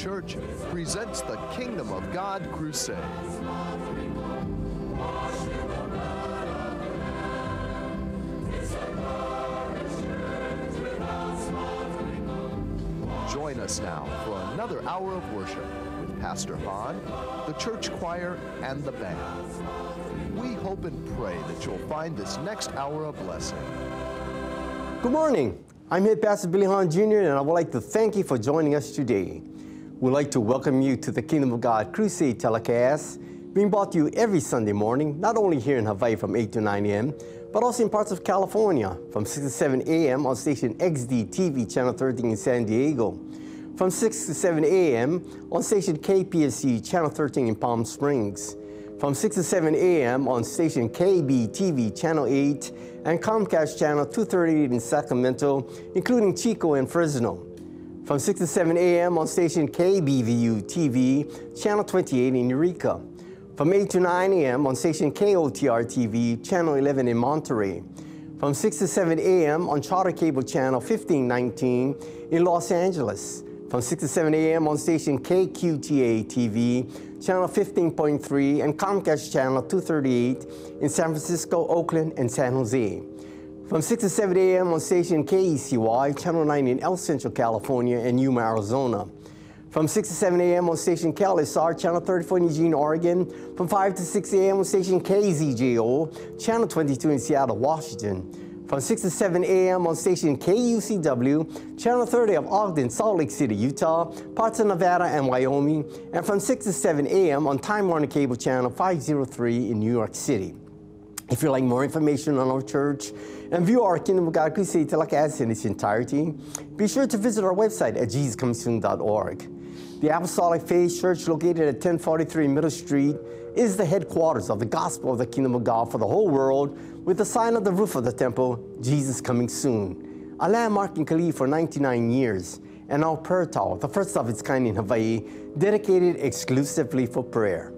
Church presents the Kingdom of God Crusade. Join us now for another hour of worship with Pastor Hahn, the church choir, and the band. We hope and pray that you'll find this next hour a blessing. Good morning. I'm Head Pastor Billy Hahn Jr., and I would like to thank you for joining us today. We'd like to welcome you to the Kingdom of God Crusade telecast, being brought to you every Sunday morning, not only here in Hawaii from 8 to 9 a.m., but also in parts of California from 6 to 7 a.m. on station XD TV, Channel 13 in San Diego, from 6 to 7 a.m. on station KPSC, Channel 13 in Palm Springs, from 6 to 7 a.m. on station KBTV Channel 8, and Comcast Channel 238 in Sacramento, including Chico and Fresno. From 6 to 7 a.m. on station KBVU TV, Channel 28 in Eureka. From 8 to 9 a.m. on station KOTR TV, Channel 11 in Monterey. From 6 to 7 a.m. on Charter Cable Channel 1519 in Los Angeles. From 6 to 7 a.m. on station KQTA TV, Channel 15.3 and Comcast Channel 238 in San Francisco, Oakland, and San Jose. From 6 to 7 a.m. on station KECY, Channel 9 in El Centro, California, and Yuma, Arizona. From 6 to 7 a.m. on station KLSR, Channel 34 in Eugene, Oregon. From 5 to 6 a.m. on station KZJO, Channel 22 in Seattle, Washington. From 6 to 7 a.m. on station KUCW, Channel 30 of Ogden, Salt Lake City, Utah, parts of Nevada and Wyoming. And from 6 to 7 a.m. on Time Warner Cable Channel 503 in New York City. If you'd like more information on our church and view our Kingdom of God Crusade telecast in its entirety, be sure to visit our website at jesuscomingsoon.org. The Apostolic Faith Church, located at 1043 Middle Street, is the headquarters of the gospel of the kingdom of God for the whole world, with the sign on the roof of the temple, Jesus coming soon. A landmark in Kalihi for 99 years, and our prayer tower, the first of its kind in Hawaii, dedicated exclusively for prayer.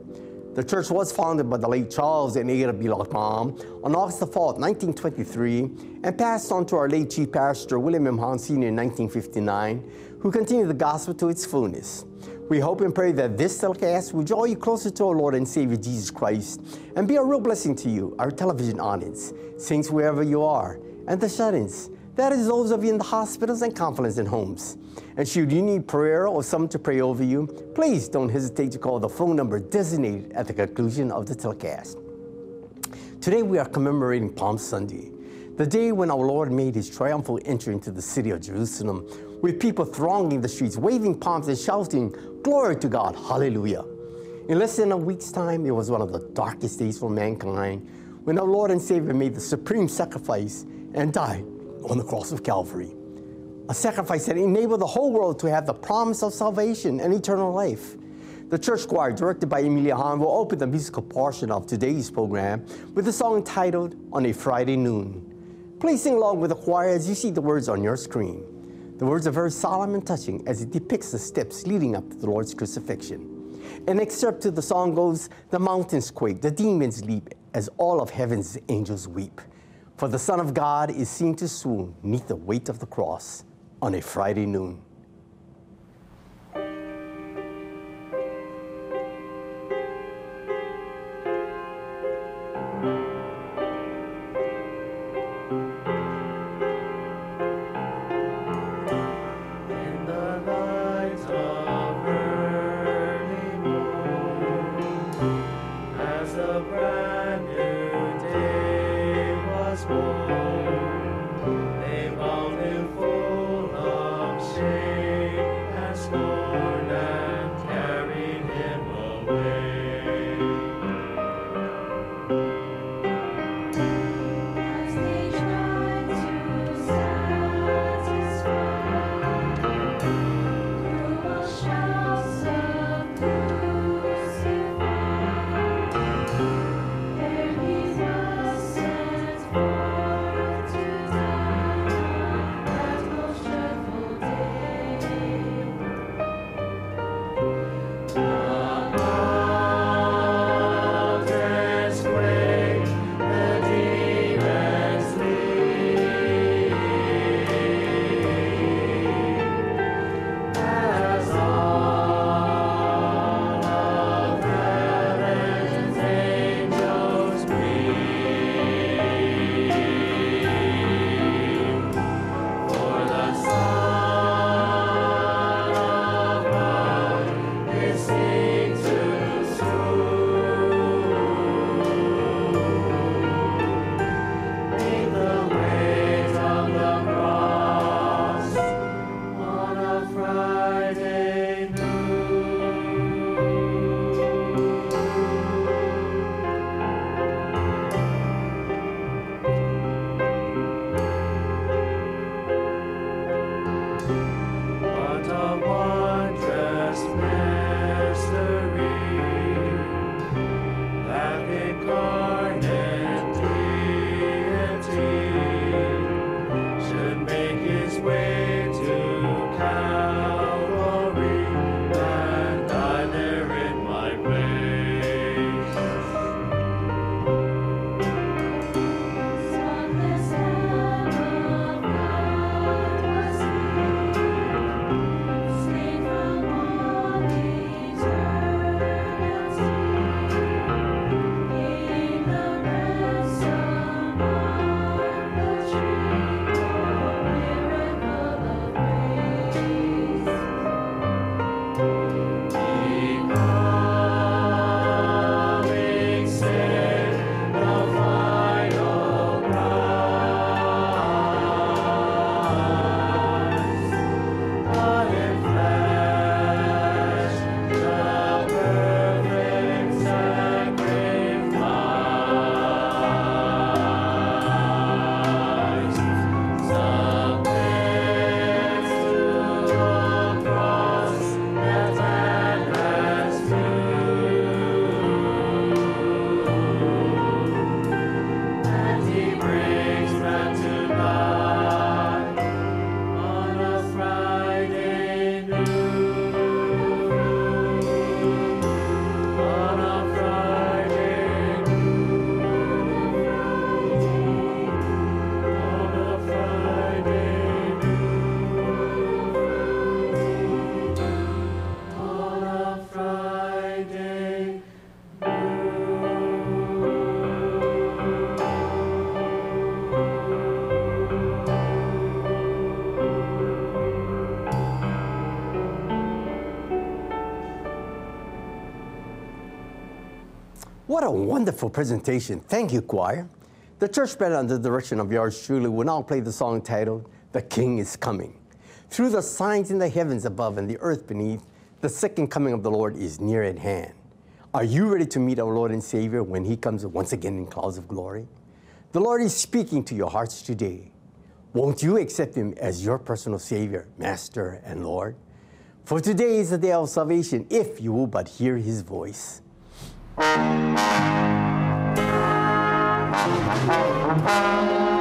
The church was founded by the late Charles and Ada Bilakam on August 4, 1923, and passed on to our late Chief Pastor William M. Hahn Sr. in 1959, who continued the gospel to its fullness. We hope and pray that this telecast will draw you closer to our Lord and Savior Jesus Christ and be a real blessing to you, our television audience, saints wherever you are, and the shut-ins. That is those of you in the hospitals and convalescent homes. And should you need prayer or someone to pray over you, please don't hesitate to call the phone number designated at the conclusion of the telecast. Today we are commemorating Palm Sunday, the day when our Lord made his triumphal entry into the city of Jerusalem, with people thronging the streets, waving palms and shouting, Glory to God, hallelujah. In less than a week's time, it was one of the darkest days for mankind when our Lord and Savior made the supreme sacrifice and died on the cross of Calvary. A sacrifice that enabled the whole world to have the promise of salvation and eternal life. The church choir, directed by Emilia Hahn, will open the musical portion of today's program with a song entitled On a Friday Noon. Please sing along with the choir as you see the words on your screen. The words are very solemn and touching as it depicts the steps leading up to the Lord's crucifixion. An excerpt to the song goes, The mountains quake, the demons leap, as all of heaven's angels weep. For the Son of God is seen to swoon neath the weight of the cross on a Friday noon. Oh. What a wonderful presentation. Thank you, choir. The church band, under the direction of yours truly, will now play the song titled, The King is Coming. Through the signs in the heavens above and the earth beneath, the second coming of the Lord is near at hand. Are you ready to meet our Lord and Savior when He comes once again in clouds of glory? The Lord is speaking to your hearts today. Won't you accept Him as your personal Savior, Master, and Lord? For today is the day of salvation if you will but hear His voice. Thank you.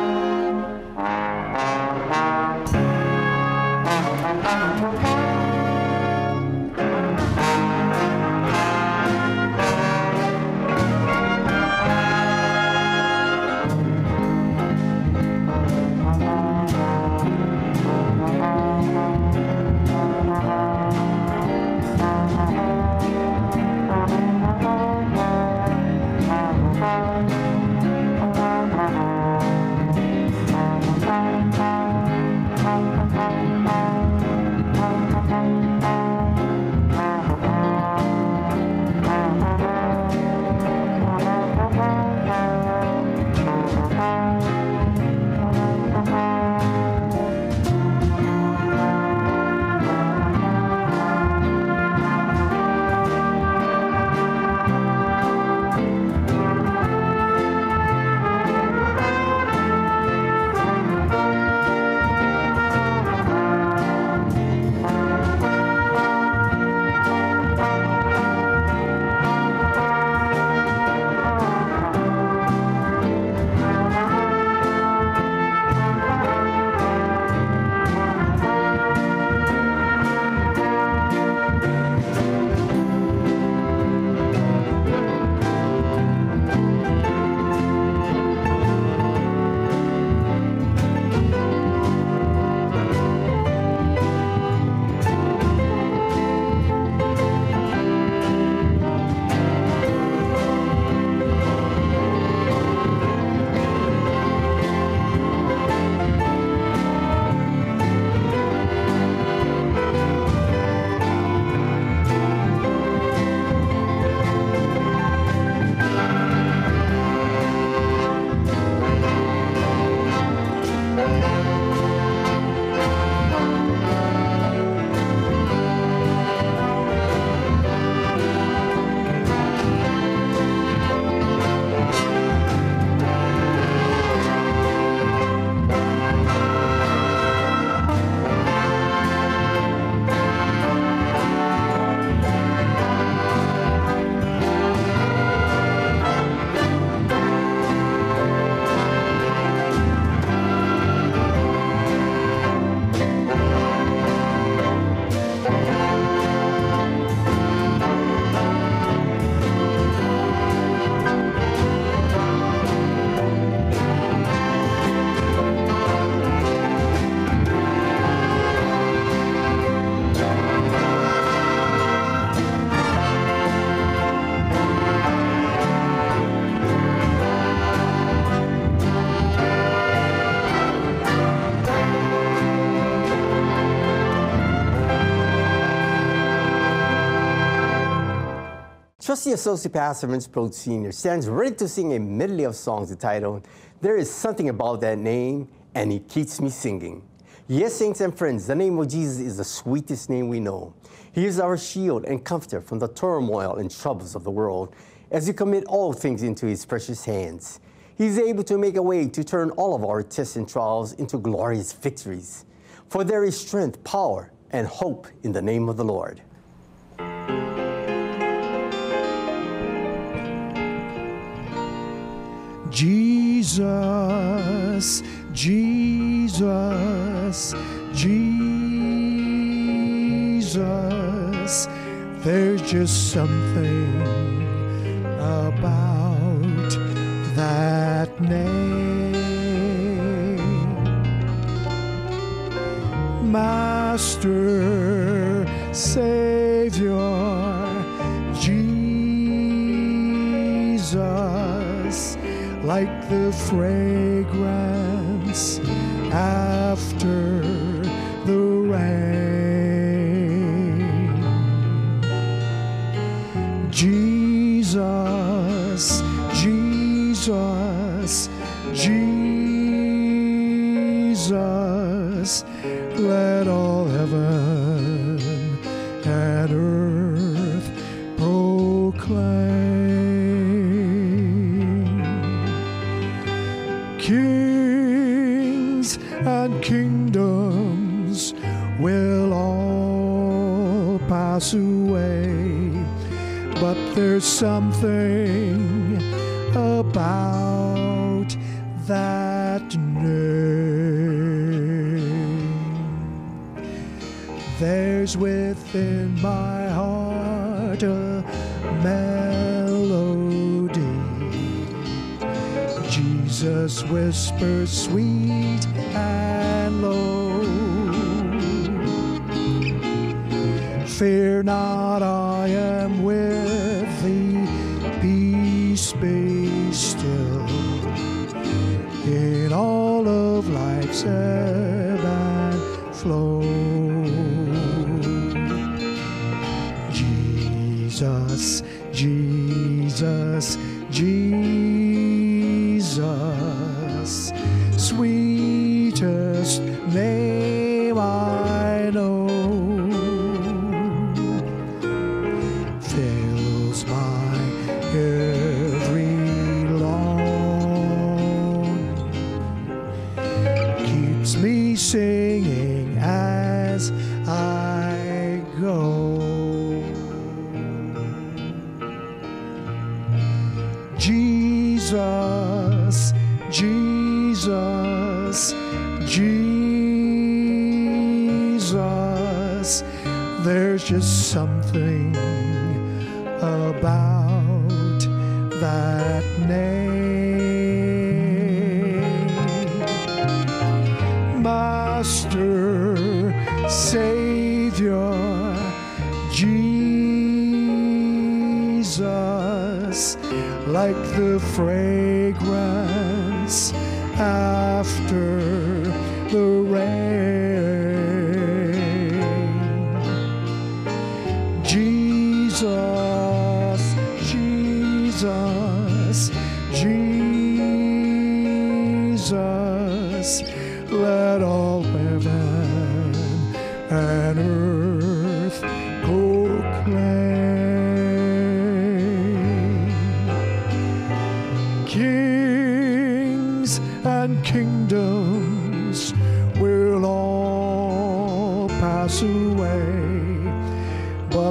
Trustee Associate Pastor Vince Prote Sr. stands ready to sing a medley of songs entitled, There is Something About That Name, and He Keeps Me Singing. Yes, saints and friends, the name of Jesus is the sweetest name we know. He is our shield and comforter from the turmoil and troubles of the world as we commit all things into His precious hands. He is able to make a way to turn all of our tests and trials into glorious victories. For there is strength, power, and hope in the name of the Lord. Jesus, Jesus, Jesus. There's just something about that name. Master, Savior, the fragrance There's something about that name. There's within my heart a melody. Jesus whispers sweet and low. Fear not us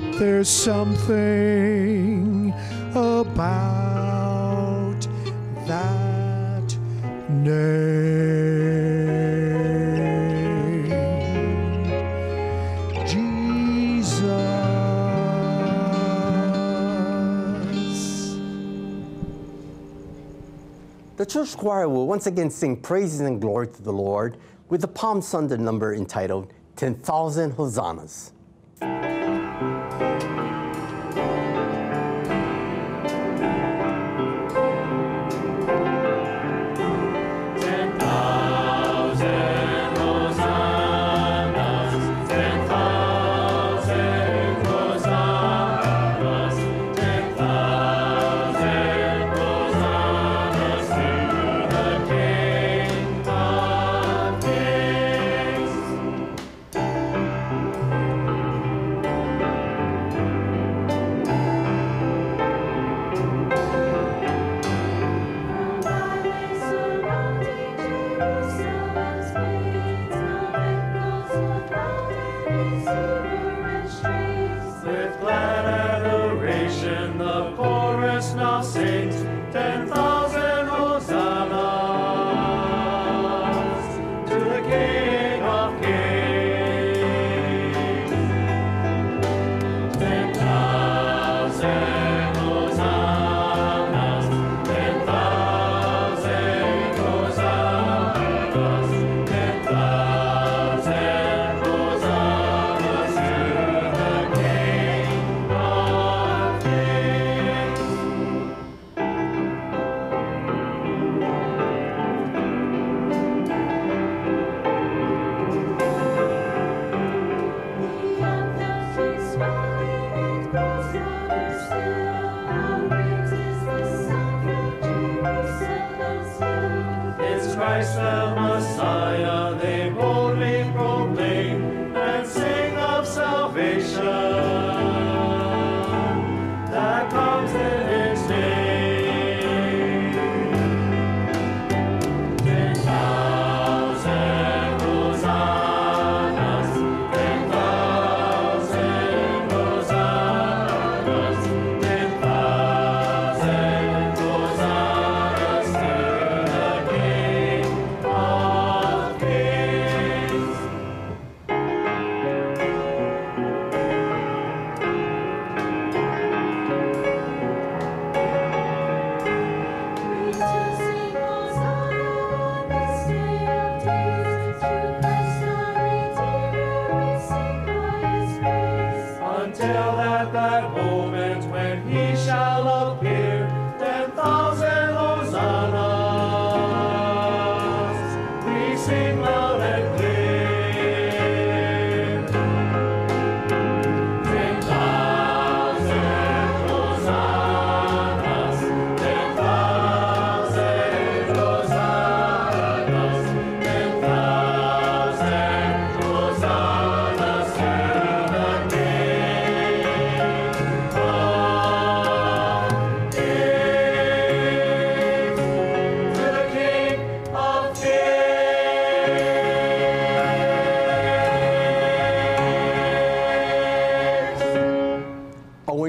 up there's something about that name. Jesus. The church choir will once again sing praises and glory to the Lord with the Palm Sunday number entitled 10,000 Hosannas.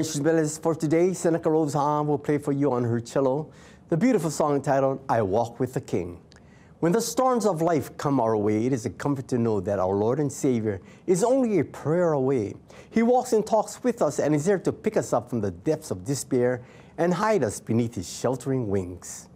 Our instrumentalist for today, Seneca Rose will play for you on her cello the beautiful song entitled I Walk with the King. When the storms of life come our way, it is a comfort to know that our Lord and Savior is only a prayer away. He walks and talks with us and is there to pick us up from the depths of despair and hide us beneath his sheltering wings.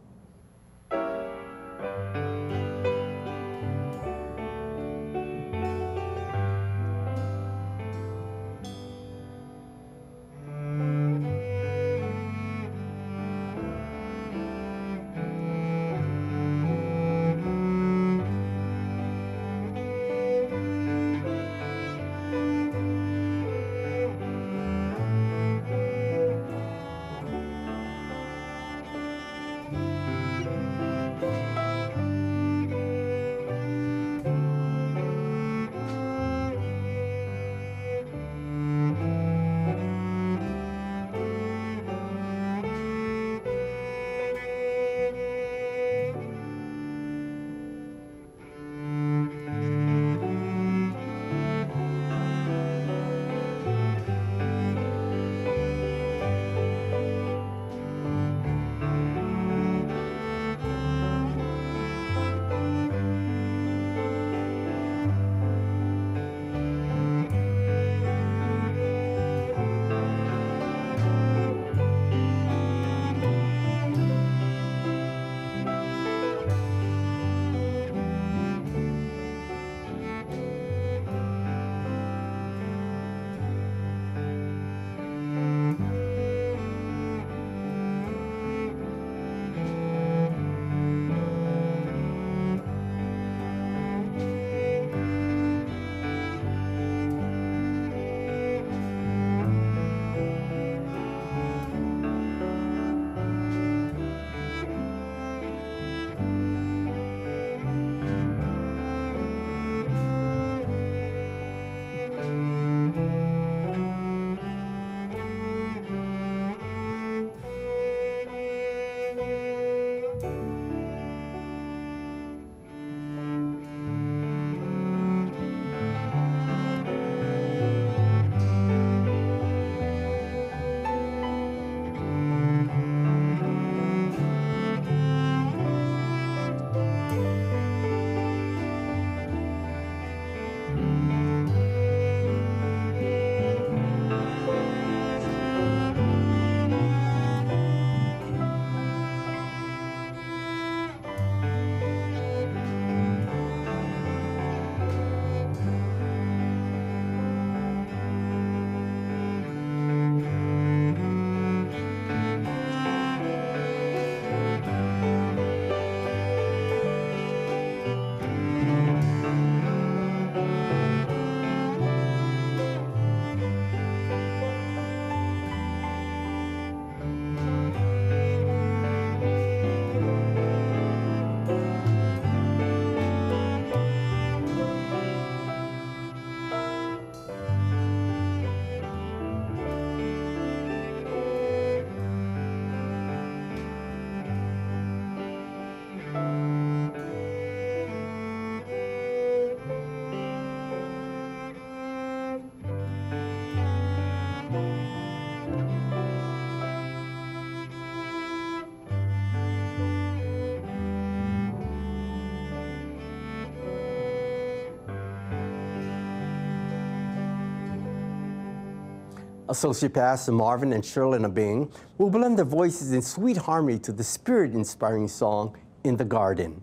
Associate Pastor Marvin and Shirley Abing will blend their voices in sweet harmony to the spirit inspiring song, In the Garden.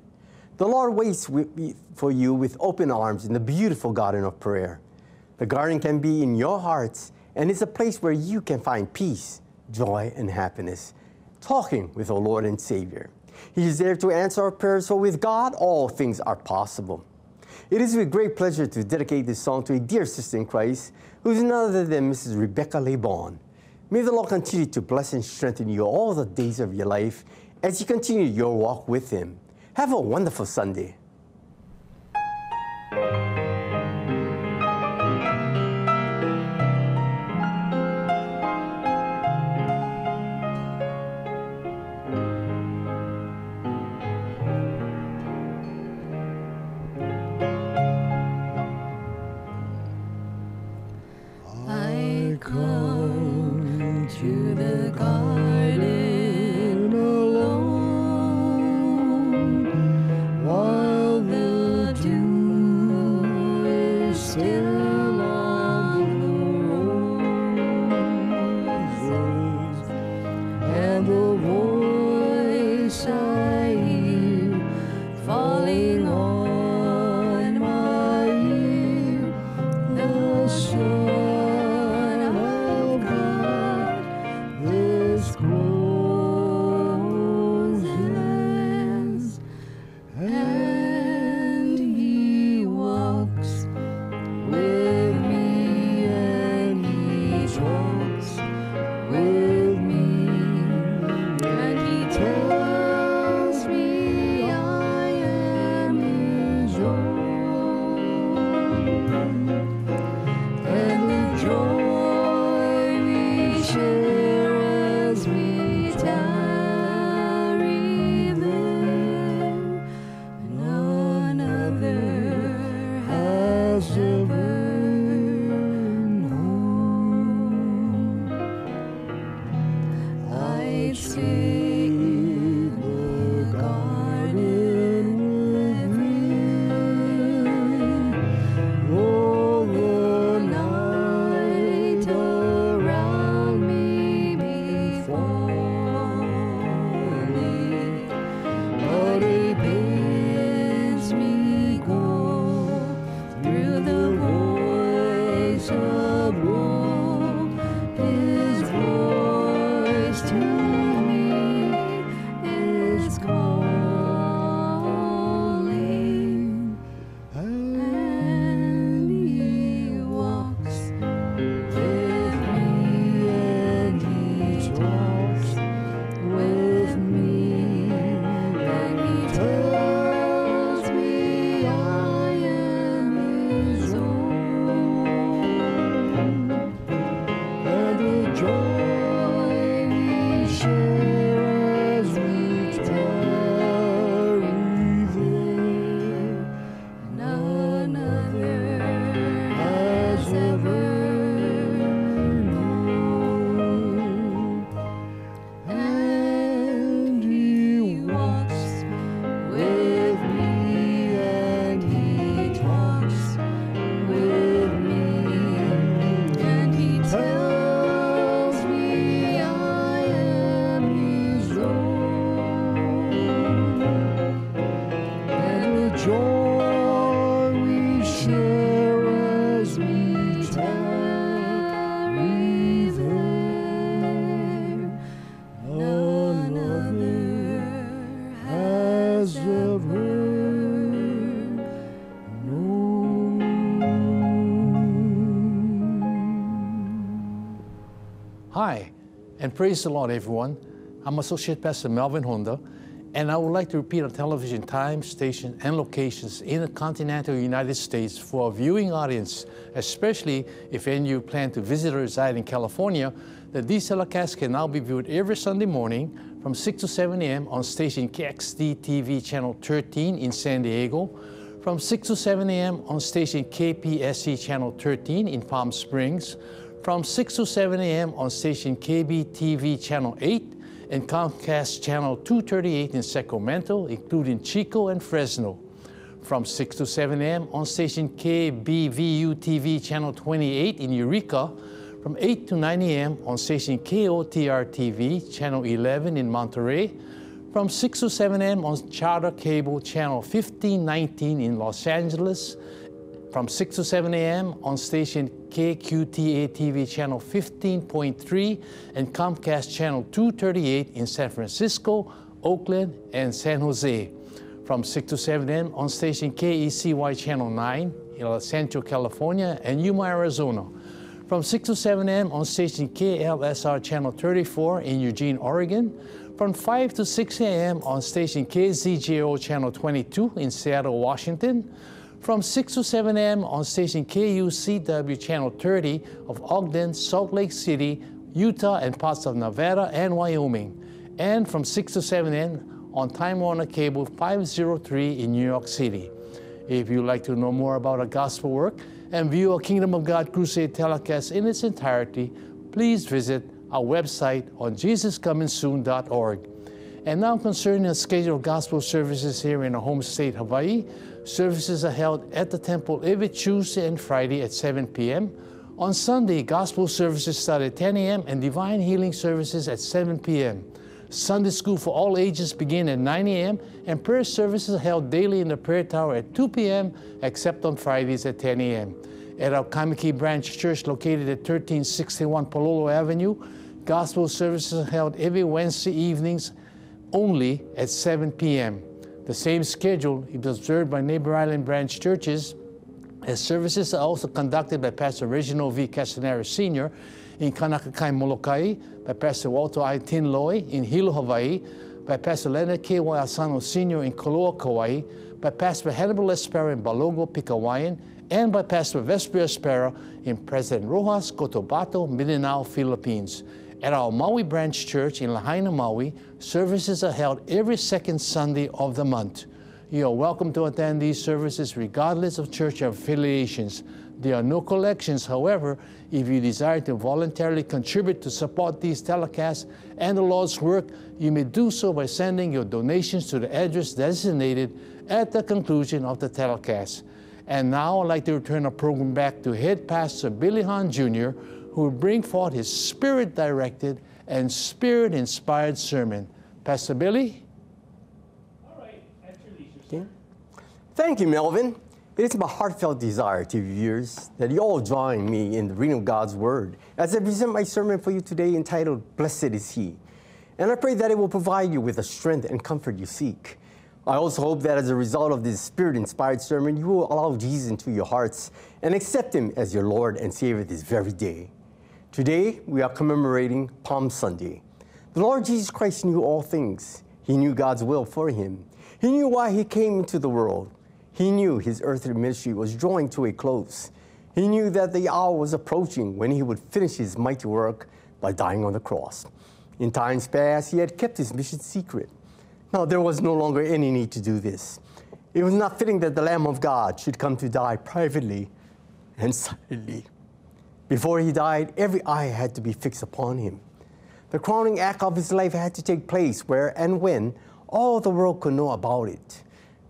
The Lord waits for you with open arms in the beautiful garden of prayer. The garden can be in your hearts, and it's a place where you can find peace, joy, and happiness, talking with our Lord and Savior. He is there to answer our prayers, for with God, all things are possible. It is with great pleasure to dedicate this song to a dear sister in Christ, who is none other than Mrs. Rebecca Lebon. May the Lord continue to bless and strengthen you all the days of your life as you continue your walk with Him. Have a wonderful Sunday. Praise the Lord, everyone. I'm Associate Pastor Melvin Honda, and I would like to repeat our television time, station, and locations in the continental United States for our viewing audience, especially if any of you plan to visit or reside in California, that these telecasts can now be viewed every Sunday morning from 6 to 7 a.m. on station KXD TV channel 13 in San Diego, from 6 to 7 a.m. on station KPSC channel 13 in Palm Springs, from 6 to 7 a.m. on station KBTV channel 8 and Comcast channel 238 in Sacramento, including Chico and Fresno. From 6 to 7 a.m. on station KBVU TV channel 28 in Eureka, from 8 to 9 a.m. on station KOTR TV, channel 11 in Monterey, from 6 to 7 a.m. on Charter Cable, channel 1519 in Los Angeles, from 6 to 7 a.m. on station KQTA TV channel 15.3 and Comcast channel 238 in San Francisco, Oakland, and San Jose. From 6 to 7 a.m. on station KECY channel 9 in El Centro, California, and Yuma, Arizona. From 6 to 7 a.m. on station KLSR channel 34 in Eugene, Oregon. From 5 to 6 a.m. on station KZJO channel 22 in Seattle, Washington from 6 to 7 a.m. on station KUCW Channel 30 of Ogden, Salt Lake City, Utah, and parts of Nevada and Wyoming. And from 6 to 7 a.m. on Time Warner Cable 503 in New York City. If you'd like to know more about our gospel work and view a Kingdom of God Crusade telecast in its entirety, please visit our website on jesuscomingsoon.org. And now concerning the schedule of gospel services here in our home state, Hawaii, services are held at the temple every Tuesday and Friday at 7 p.m. On Sunday, gospel services start at 10 a.m. and divine healing services at 7 p.m. Sunday school for all ages begin at 9 a.m. and prayer services are held daily in the prayer tower at 2 p.m. except on Fridays at 10 a.m. At our Kaimuki Branch Church located at 1361 Palolo Avenue, gospel services are held every Wednesday evenings only at 7 p.m. The same schedule is observed by Neighbor Island branch churches, as services are also conducted by Pastor Reginald V. Castanera Sr. in Kaunakakai, Molokai, by Pastor Walter I. Tinloy in Hilo, Hawaii, by Pastor Leonard K. Y. Asano Sr. in Koloa, Kauai, by Pastor Hannibal Espera in Balogo, Pikawayan, and by Pastor Vesper Espera in President Roxas, Cotabato, Mindanao, Philippines. At our Maui Branch Church in Lahaina, Maui, services are held every second Sunday of the month. You are welcome to attend these services regardless of church affiliations. There are no collections, however, if you desire to voluntarily contribute to support these telecasts and the Lord's work, you may do so by sending your donations to the address designated at the conclusion of the telecast. And now I'd like to return our program back to Head Pastor Billy Hahn Jr., who will bring forth his spirit directed and spirit inspired sermon. Pastor Billy? All right. Thank you, Melvin. It is my heartfelt desire to viewers that you all join me in the reading of God's Word as I present my sermon for you today entitled, Blessed is He. And I pray that it will provide you with the strength and comfort you seek. I also hope that as a result of this spirit inspired sermon, you will allow Jesus into your hearts and accept Him as your Lord and Savior this very day. Today, we are commemorating Palm Sunday. The Lord Jesus Christ knew all things. He knew God's will for him. He knew why he came into the world. He knew his earthly ministry was drawing to a close. He knew that the hour was approaching when he would finish his mighty work by dying on the cross. In times past, he had kept his mission secret. Now, there was no longer any need to do this. It was not fitting that the Lamb of God should come to die privately and silently. Before he died, every eye had to be fixed upon him. The crowning act of his life had to take place where and when all the world could know about it.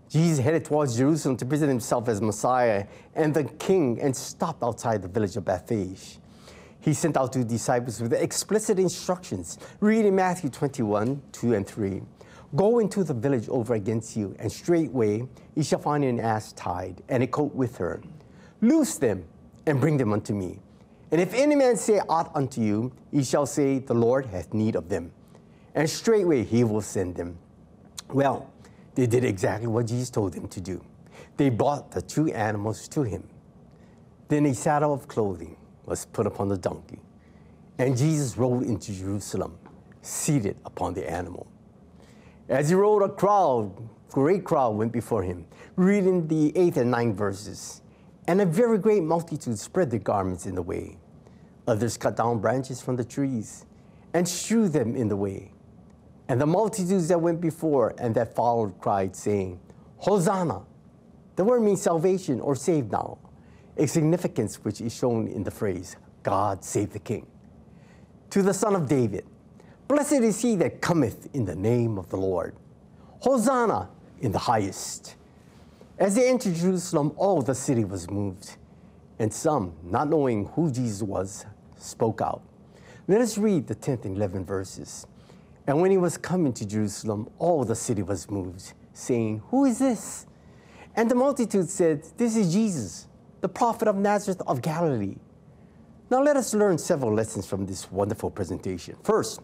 Jesus headed towards Jerusalem to present himself as Messiah and the King and stopped outside the village of Bethphage. He sent out two disciples with explicit instructions. Read in Matthew 21, 2 and 3. Go into the village over against you, and straightway ye shall find an ass tied, and a coat with her. Loose them, and bring them unto me. And if any man say aught unto you, ye shall say, The Lord hath need of them. And straightway he will send them. Well, they did exactly what Jesus told them to do. They brought the two animals to him. Then a saddle of clothing was put upon the donkey, and Jesus rode into Jerusalem, seated upon the animal. As he rode, a crowd, great crowd, went before him, reading the eighth and ninth verses. And a very great multitude spread their garments in the way. Others cut down branches from the trees and strewed them in the way. And the multitudes that went before and that followed cried, saying, Hosanna! The word means salvation or save now, a significance which is shown in the phrase, God save the King. To the Son of David, blessed is he that cometh in the name of the Lord. Hosanna in the highest. As they entered Jerusalem, all the city was moved. And some, not knowing who Jesus was, spoke out. Let us read the 10th and 11th verses. And when he was coming to Jerusalem, all the city was moved, saying, Who is this? And the multitude said, This is Jesus, the prophet of Nazareth of Galilee. Now let us learn several lessons from this wonderful presentation. First,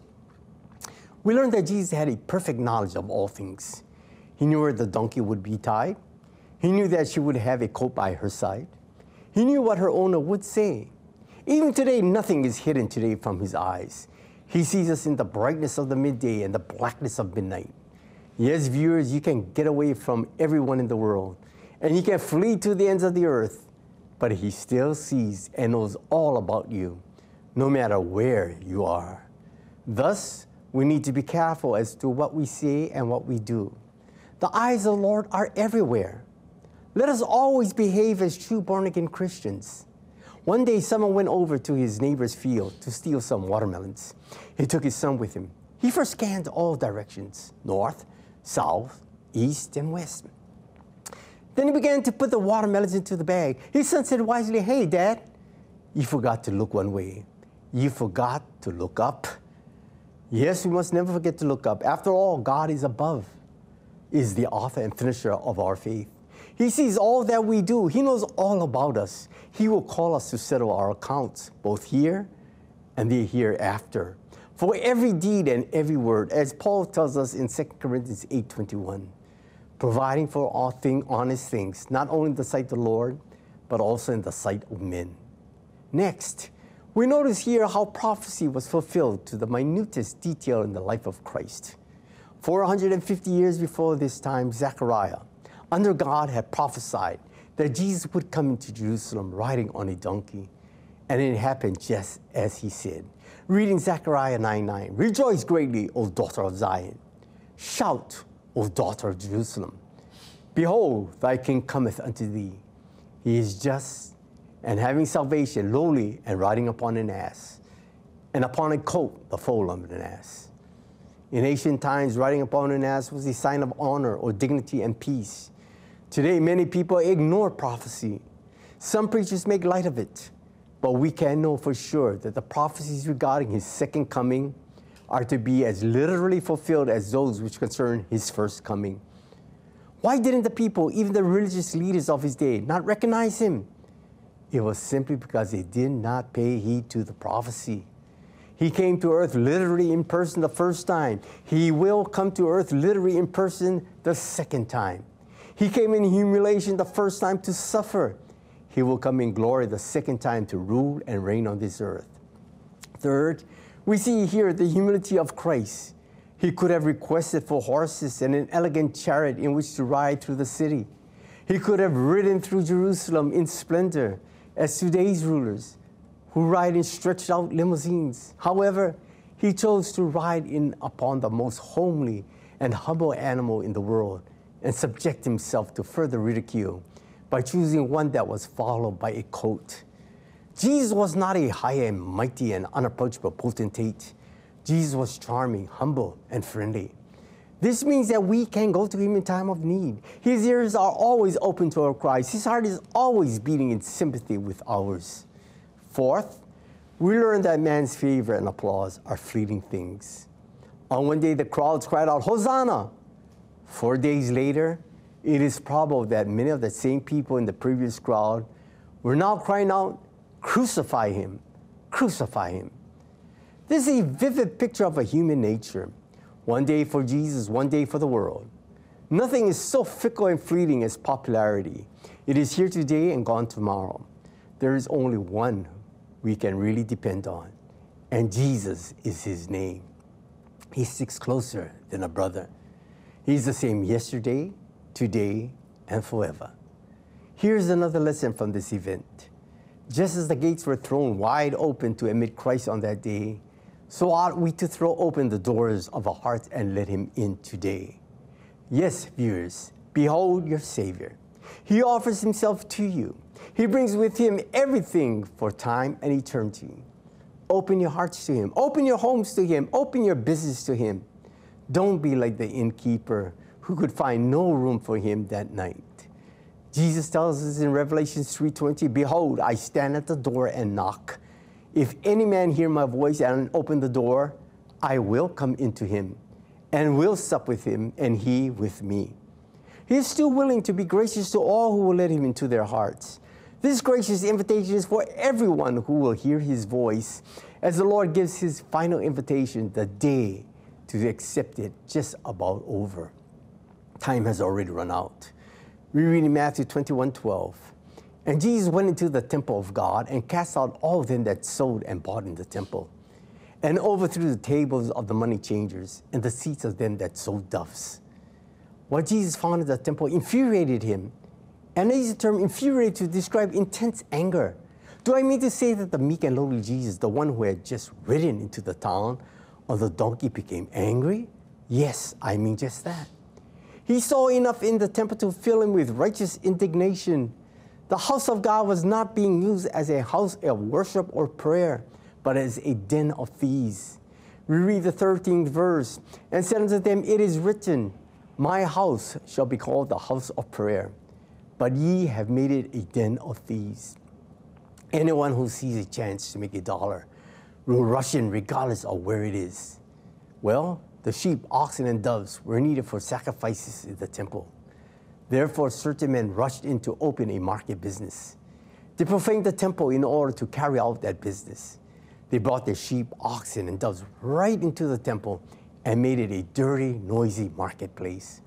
we learned that Jesus had a perfect knowledge of all things. He knew where the donkey would be tied. He knew that she would have a coat by her side. He knew what her owner would say. Even today, nothing is hidden today from his eyes. He sees us in the brightness of the midday and the blackness of midnight. Yes, viewers, you can get away from everyone in the world and you can flee to the ends of the earth, but he still sees and knows all about you, no matter where you are. Thus, we need to be careful as to what we say and what we do. The eyes of the Lord are everywhere. Let us always behave as true born again Christians. One day, someone went over to his neighbor's field to steal some watermelons. He took his son with him. He first scanned all directions north, south, east, and west. Then he began to put the watermelons into the bag. His son said wisely, Hey, Dad, you forgot to look one way. You forgot to look up. Yes, we must never forget to look up. After all, God is above, is the author and finisher of our faith. He sees all that we do, He knows all about us. He will call us to settle our accounts, both here and the hereafter. For every deed and every word, as Paul tells us in 2 Corinthians 8:21, providing for all thing honest things, not only in the sight of the Lord, but also in the sight of men. Next, we notice here how prophecy was fulfilled to the minutest detail in the life of Christ. 450 years before this time, Zechariah, under God, had prophesied that Jesus would come into Jerusalem riding on a donkey. And it happened just as he said. Reading Zechariah 9 9, Rejoice greatly, O daughter of Zion. Shout, O daughter of Jerusalem. Behold, thy king cometh unto thee. He is just and having salvation, lowly and riding upon an ass, and upon a coat, the foal of an ass. In ancient times, riding upon an ass was a sign of honor or dignity and peace. Today, many people ignore prophecy. Some preachers make light of it, but we can know for sure that the prophecies regarding his second coming are to be as literally fulfilled as those which concern his first coming. Why didn't the people, even the religious leaders of his day, not recognize him? It was simply because they did not pay heed to the prophecy. He came to earth literally in person the first time. He will come to earth literally in person the second time. He came in humiliation the first time to suffer. He will come in glory the second time to rule and reign on this earth. Third, we see here the humility of Christ. He could have requested for horses and an elegant chariot in which to ride through the city. He could have ridden through Jerusalem in splendor as today's rulers who ride in stretched out limousines. However, he chose to ride in upon the most homely and humble animal in the world and subject himself to further ridicule by choosing one that was followed by a coat. Jesus was not a high and mighty and unapproachable potentate. Jesus was charming, humble, and friendly. This means that we can go to him in time of need. His ears are always open to our cries. His heart is always beating in sympathy with ours. Fourth, we learn that man's favor and applause are fleeting things. On one day, the crowds cried out, Hosanna! Four days later, it is probable that many of the same people in the previous crowd were now crying out, Crucify him! Crucify him! This is a vivid picture of a human nature. One day for Jesus, one day for the world. Nothing is so fickle and fleeting as popularity. It is here today and gone tomorrow. There is only one we can really depend on, and Jesus is his name. He sticks closer than a brother. He's the same yesterday, today, and forever. Here's another lesson from this event. Just as the gates were thrown wide open to admit Christ on that day, so ought we to throw open the doors of our hearts and let him in today. Yes, viewers, behold your Savior. He offers himself to you. He brings with him everything for time and eternity. Open your hearts to him. Open your homes to him. Open your business to him. Don't be like the innkeeper who could find no room for him that night. Jesus tells us in Revelation 3:20, "Behold, I stand at the door and knock. If any man hear my voice and open the door, I will come into him and will sup with him and he with me. He is still willing to be gracious to all who will let him into their hearts. This gracious invitation is for everyone who will hear his voice as the Lord gives his final invitation, the day to accept it just about over. Time has already run out. We read in Matthew 21 12. And Jesus went into the temple of God and cast out all of them that sold and bought in the temple, and overthrew the tables of the money changers and the seats of them that sold doves. What Jesus found in the temple infuriated him. And I use the term infuriated to describe intense anger. Do I mean to say that the meek and lowly Jesus, the one who had just ridden into the town on the donkey, became angry? Yes, I mean just that. He saw enough in the temple to fill him with righteous indignation. The house of God was not being used as a house of worship or prayer, but as a den of thieves. We read the 13th verse and said unto them, It is written, My house shall be called the house of prayer, but ye have made it a den of thieves. Anyone who sees a chance to make a dollar will rush in regardless of where it is. Well, the sheep, oxen, and doves were needed for sacrifices in the temple. Therefore, certain men rushed in to open a market business. They profaned the temple in order to carry out that business. They brought their sheep, oxen, and doves right into the temple and made it a dirty, noisy marketplace.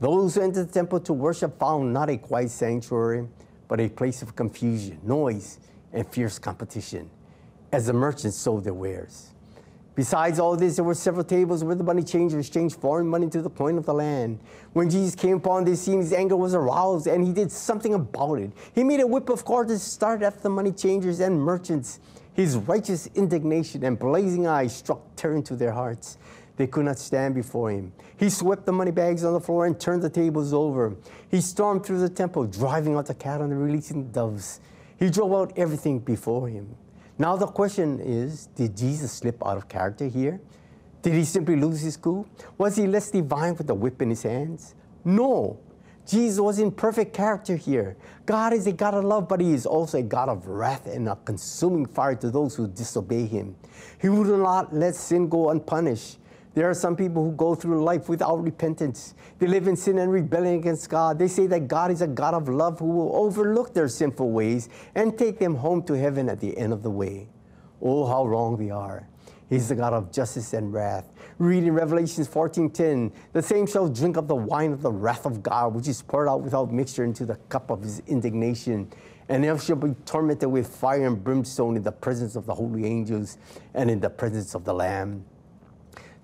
Those who entered the temple to worship found not a quiet sanctuary, but a place of confusion, noise, and fierce competition as the merchants sold their wares. Besides all this, there were several tables where the money changers exchanged foreign money to the coin of the land. When Jesus came upon this scene, his anger was aroused, and he did something about it. He made a whip of cords and started after the money changers and merchants. His righteous indignation and blazing eyes struck terror into their hearts. They could not stand before him. He swept the money bags on the floor and turned the tables over. He stormed through the temple, driving out the cattle and releasing the doves. He drove out everything before him. Now the question is, did Jesus slip out of character here? Did he simply lose his cool? Was he less divine with the whip in his hands? No. Jesus was in perfect character here. God is a God of love, but he is also a God of wrath and a consuming fire to those who disobey him. He will not let sin go unpunished. There are some people who go through life without repentance. They live in sin and rebellion against God. They say that God is a God of love who will overlook their sinful ways and take them home to heaven at the end of the way. Oh, how wrong they are. He's the God of justice and wrath. Read in Revelations 14:10, the same shall drink of the wine of the wrath of God, which is poured out without mixture into the cup of his indignation. And they shall be tormented with fire and brimstone in the presence of the holy angels and in the presence of the Lamb.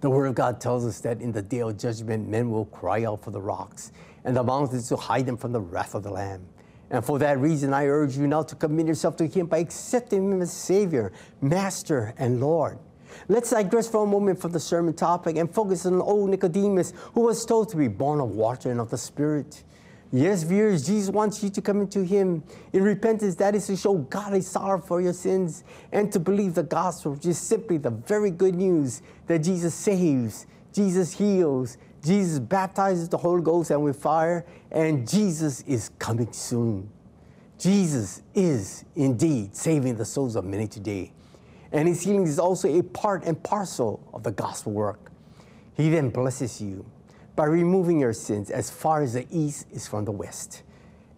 The Word of God tells us that in the day of judgment, men will cry out for the rocks and the mountains to hide them from the wrath of the Lamb. And for that reason, I urge you now to commit yourself to Him by accepting Him as Savior, Master, and Lord. Let's digress for a moment from the sermon topic and focus on old Nicodemus, who was told to be born of water and of the Spirit. Yes, viewers, Jesus wants you to come into Him in repentance. That is to show God a sorrow for your sins and to believe the gospel, which is simply the very good news that Jesus saves, Jesus heals, Jesus baptizes the Holy Ghost and with fire, and Jesus is coming soon. Jesus is indeed saving the souls of many today. And his healing is also a part and parcel of the gospel work. He then blesses you by removing your sins as far as the east is from the west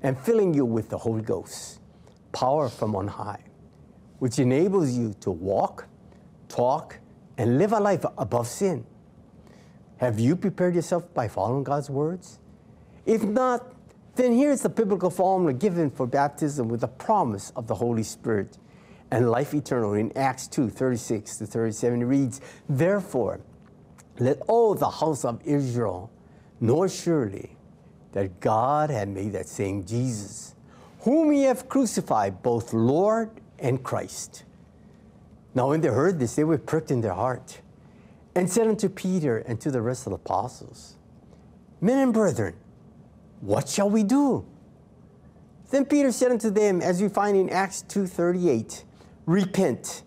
and filling you with the Holy Ghost, power from on high, which enables you to walk, talk, and live a life above sin. Have you prepared yourself by following God's words? If not, then here's the biblical formula given for baptism with the promise of the Holy Spirit and life eternal in Acts 2 36 to 37 It reads, Therefore, let all the house of Israel know surely that God had made that same Jesus, whom ye have crucified, both Lord and Christ. Now, when they heard this, they were pricked in their heart and said unto Peter and to the rest of the apostles, Men and brethren, what shall we do? Then Peter said unto them, as we find in Acts 2:38, Repent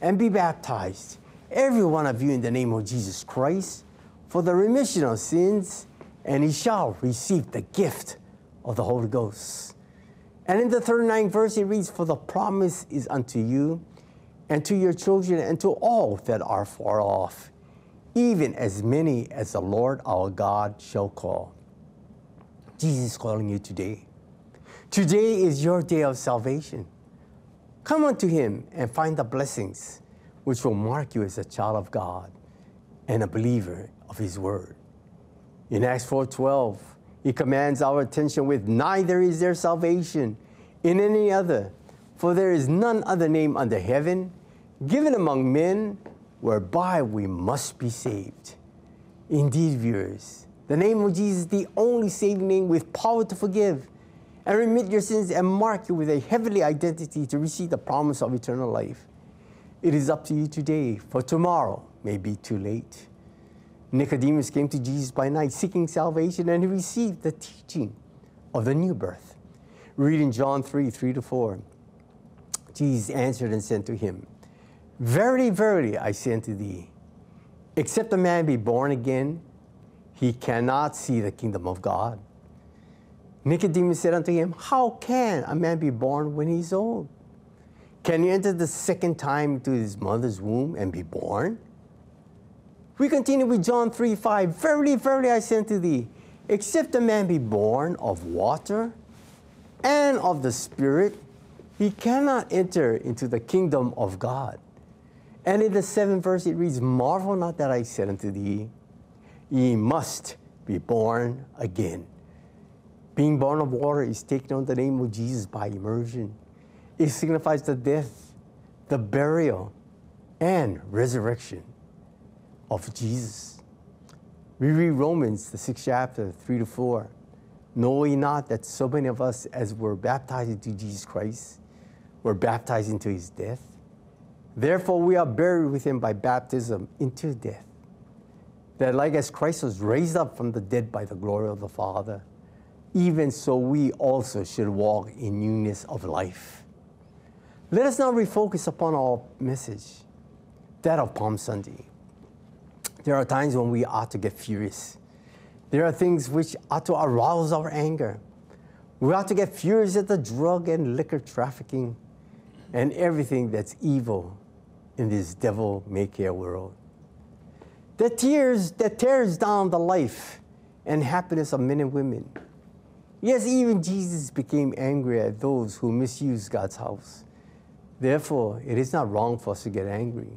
and be baptized, every one of you in the name of Jesus Christ, for the remission of sins, and he shall receive the gift of the Holy Ghost. And in the 39th verse, it reads, For the promise is unto you, and to your children, and to all that are far off, even as many as the Lord our God shall call. Jesus is calling you today. Today is your day of salvation. Come unto him and find the blessings which will mark you as a child of God and a believer of his word. In Acts 4:12, he commands our attention with neither is there salvation in any other, for there is none other name under heaven given among men whereby we must be saved. Indeed, viewers, the name of Jesus is the only saving name with power to forgive and remit your sins and mark you with a heavenly identity to receive the promise of eternal life. It is up to you today, for tomorrow may be too late. Nicodemus came to Jesus by night seeking salvation, and he received the teaching of the new birth. Read in John 3 3 to 4. Jesus answered and said to him, Verily, verily, I say unto thee, except a man be born again, he cannot see the kingdom of God. Nicodemus said unto him, How can a man be born when he is old? Can he enter the second time into his mother's womb and be born? We continue with John 3 5. Verily, verily, I say unto thee, except a man be born of water and of the Spirit, he cannot enter into the kingdom of God. And in the seventh verse it reads, Marvel not that I said unto thee, ye must be born again. Being born of water is taking on the name of Jesus by immersion. It signifies the death, the burial, and resurrection of Jesus. We read Romans, the sixth chapter, 3 to 4. Know ye not that so many of us, as were baptized into Jesus Christ, were baptized into his death? Therefore, we are buried with him by baptism into death. That, like as Christ was raised up from the dead by the glory of the Father, even so we also should walk in newness of life. Let us now refocus upon our message, that of Palm Sunday. There are times when we ought to get furious. There are things which ought to arouse our anger. We ought to get furious at the drug and liquor trafficking and everything that's evil in this devil may care world. That tears that tears down the life and happiness of men and women. Yes, even Jesus became angry at those who misuse God's house. Therefore, it is not wrong for us to get angry.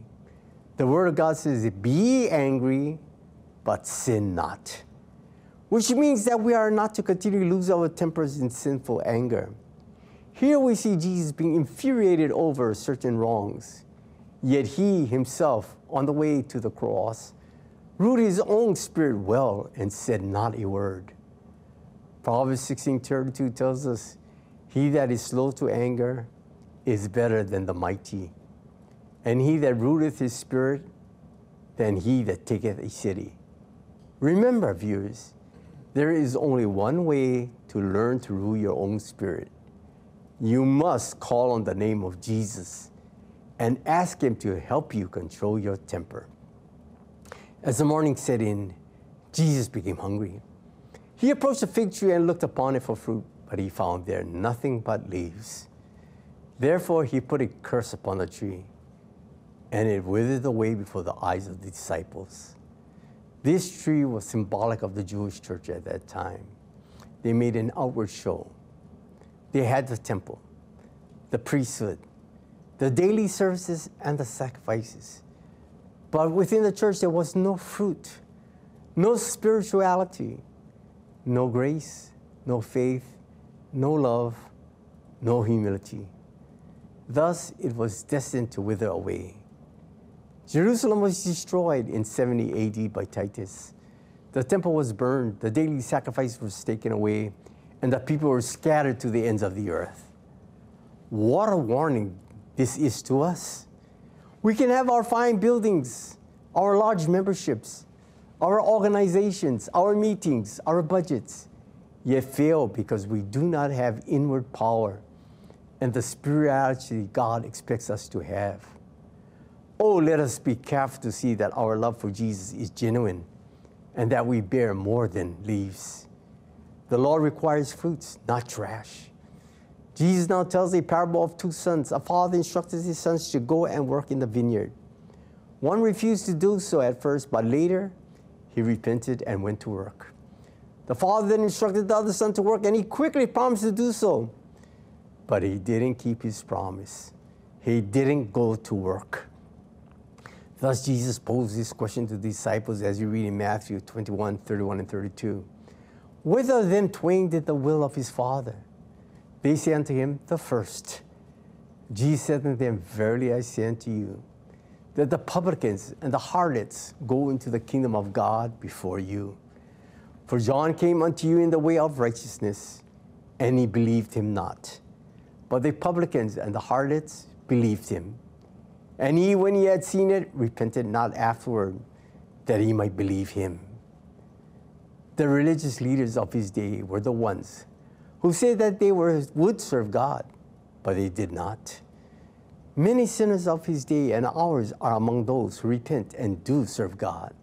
The Word of God says, Be angry, but sin not. Which means that we are not to continue to lose our tempers in sinful anger. Here we see Jesus being infuriated over certain wrongs, yet he himself, on the way to the cross, ruled his own spirit well and said not a word. Proverbs 16:32 tells us, "He that is slow to anger is better than the mighty, and he that ruleth his spirit than he that taketh a city." Remember, viewers, there is only one way to learn to rule your own spirit. You must call on the name of Jesus and ask him to help you control your temper. As the morning set in, Jesus became hungry. He approached a fig tree and looked upon it for fruit, but he found there nothing but leaves. Therefore, he put a curse upon the tree, and it withered away before the eyes of the disciples. This tree was symbolic of the Jewish church at that time. They made an outward show. They had the temple, the priesthood, the daily services, and the sacrifices. But within the church, there was no fruit, no spirituality, no grace, no faith, no love, no humility. Thus, it was destined to wither away. Jerusalem was destroyed in 70 AD by Titus. The temple was burned, the daily sacrifice was taken away, and the people were scattered to the ends of the earth. What a warning this is to us. We can have our fine buildings, our large memberships, our organizations, our meetings, our budgets, yet fail because we do not have inward power and the spirituality God expects us to have. Oh, let us be careful to see that our love for Jesus is genuine and that we bear more than leaves. The Lord requires fruits, not trash. Jesus now tells a parable of two sons. A father instructed his sons to go and work in the vineyard. One refused to do so at first, but later he repented and went to work. The father then instructed the other son to work, and he quickly promised to do so. But he didn't keep his promise. He didn't go to work. Thus, Jesus posed this question to the disciples as you read in Matthew 21 31 and 32. Which of them twain did the will of his father? They said unto him, The first. Jesus said unto them, Verily I say unto you, that the publicans and the harlots go into the kingdom of God before you. For John came unto you in the way of righteousness, and he believed him not. But the publicans and the harlots believed him. And he, when he had seen it, repented not afterward, that he might believe him. The religious leaders of his day were the ones who said that they were, would serve God, but they did not. Many sinners of his day and ours are among those who repent and do serve God.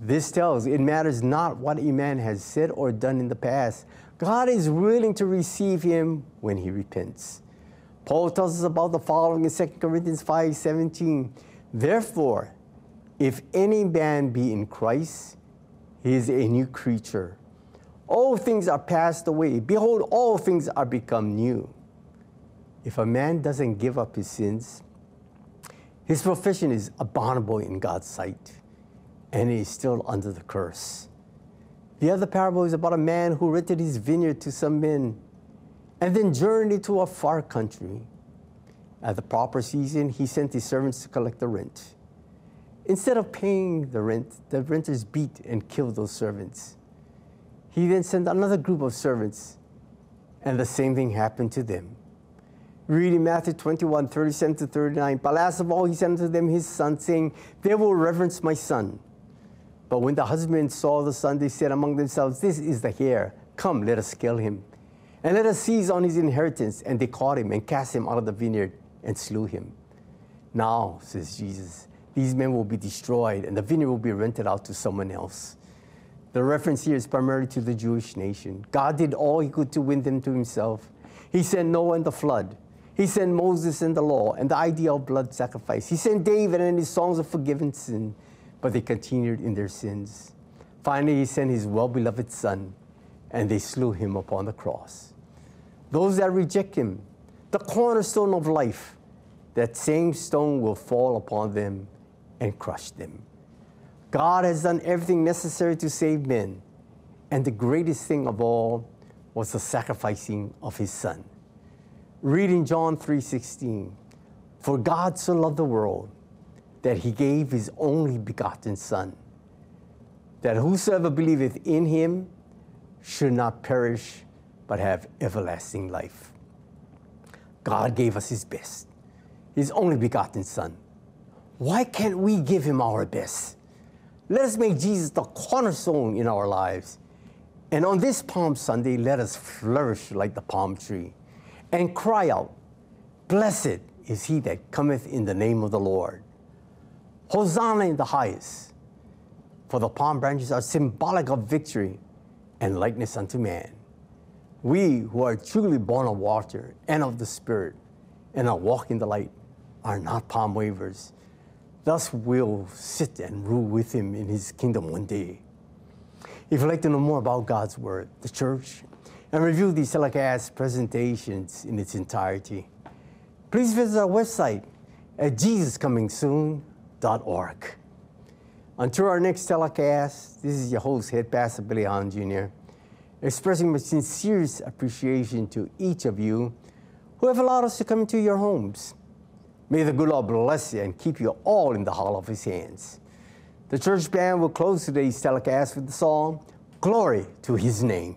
This tells it matters not what a man has said or done in the past. God is willing to receive him when he repents. Paul tells us about the following in 2 Corinthians 5 17. Therefore, if any man be in Christ, he is a new creature. All things are passed away. Behold, all things are become new. If a man doesn't give up his sins, his profession is abominable in God's sight, and he is still under the curse. The other parable is about a man who rented his vineyard to some men and then journeyed to a far country. At the proper season, he sent his servants to collect the rent. Instead of paying the rent, the renters beat and killed those servants. He then sent another group of servants, and the same thing happened to them. Reading Matthew 21, 37 to 39. But last of all, he sent to them his son, saying, They will reverence my son. But when the husband saw the son, they said among themselves, This is the heir. Come, let us kill him. And let us seize on his inheritance. And they caught him and cast him out of the vineyard and slew him. Now, says Jesus, these men will be destroyed and the vineyard will be rented out to someone else. The reference here is primarily to the Jewish nation. God did all he could to win them to himself. He sent Noah and the flood. He sent Moses and the law and the idea of blood sacrifice. He sent David and his songs of forgiveness sin, but they continued in their sins. Finally, he sent his well beloved son, and they slew him upon the cross. Those that reject him, the cornerstone of life, that same stone will fall upon them and crush them. God has done everything necessary to save men, and the greatest thing of all was the sacrificing of his son. Reading John 3:16, for God so loved the world that he gave his only begotten son, that whosoever believeth in him should not perish but have everlasting life. God gave us his best, his only begotten son. Why can't we give him our best? Let us make Jesus the cornerstone in our lives. And on this Palm Sunday, let us flourish like the palm tree and cry out, Blessed is he that cometh in the name of the Lord. Hosanna in the highest. For the palm branches are symbolic of victory and likeness unto man. We who are truly born of water and of the Spirit and are walking the light are not palm wavers. Thus we'll sit and rule with him in his kingdom one day. If you'd like to know more about God's Word, the church, and review these telecast presentations in its entirety, please visit our website at Until our next telecast, this is your host, Head Pastor Billy Hahn Jr., expressing my sincerest appreciation to each of you who have allowed us to come into your homes. May the good Lord bless you and keep you all in the hall of his hands. The church band will close today's telecast with the song, Glory to His Name.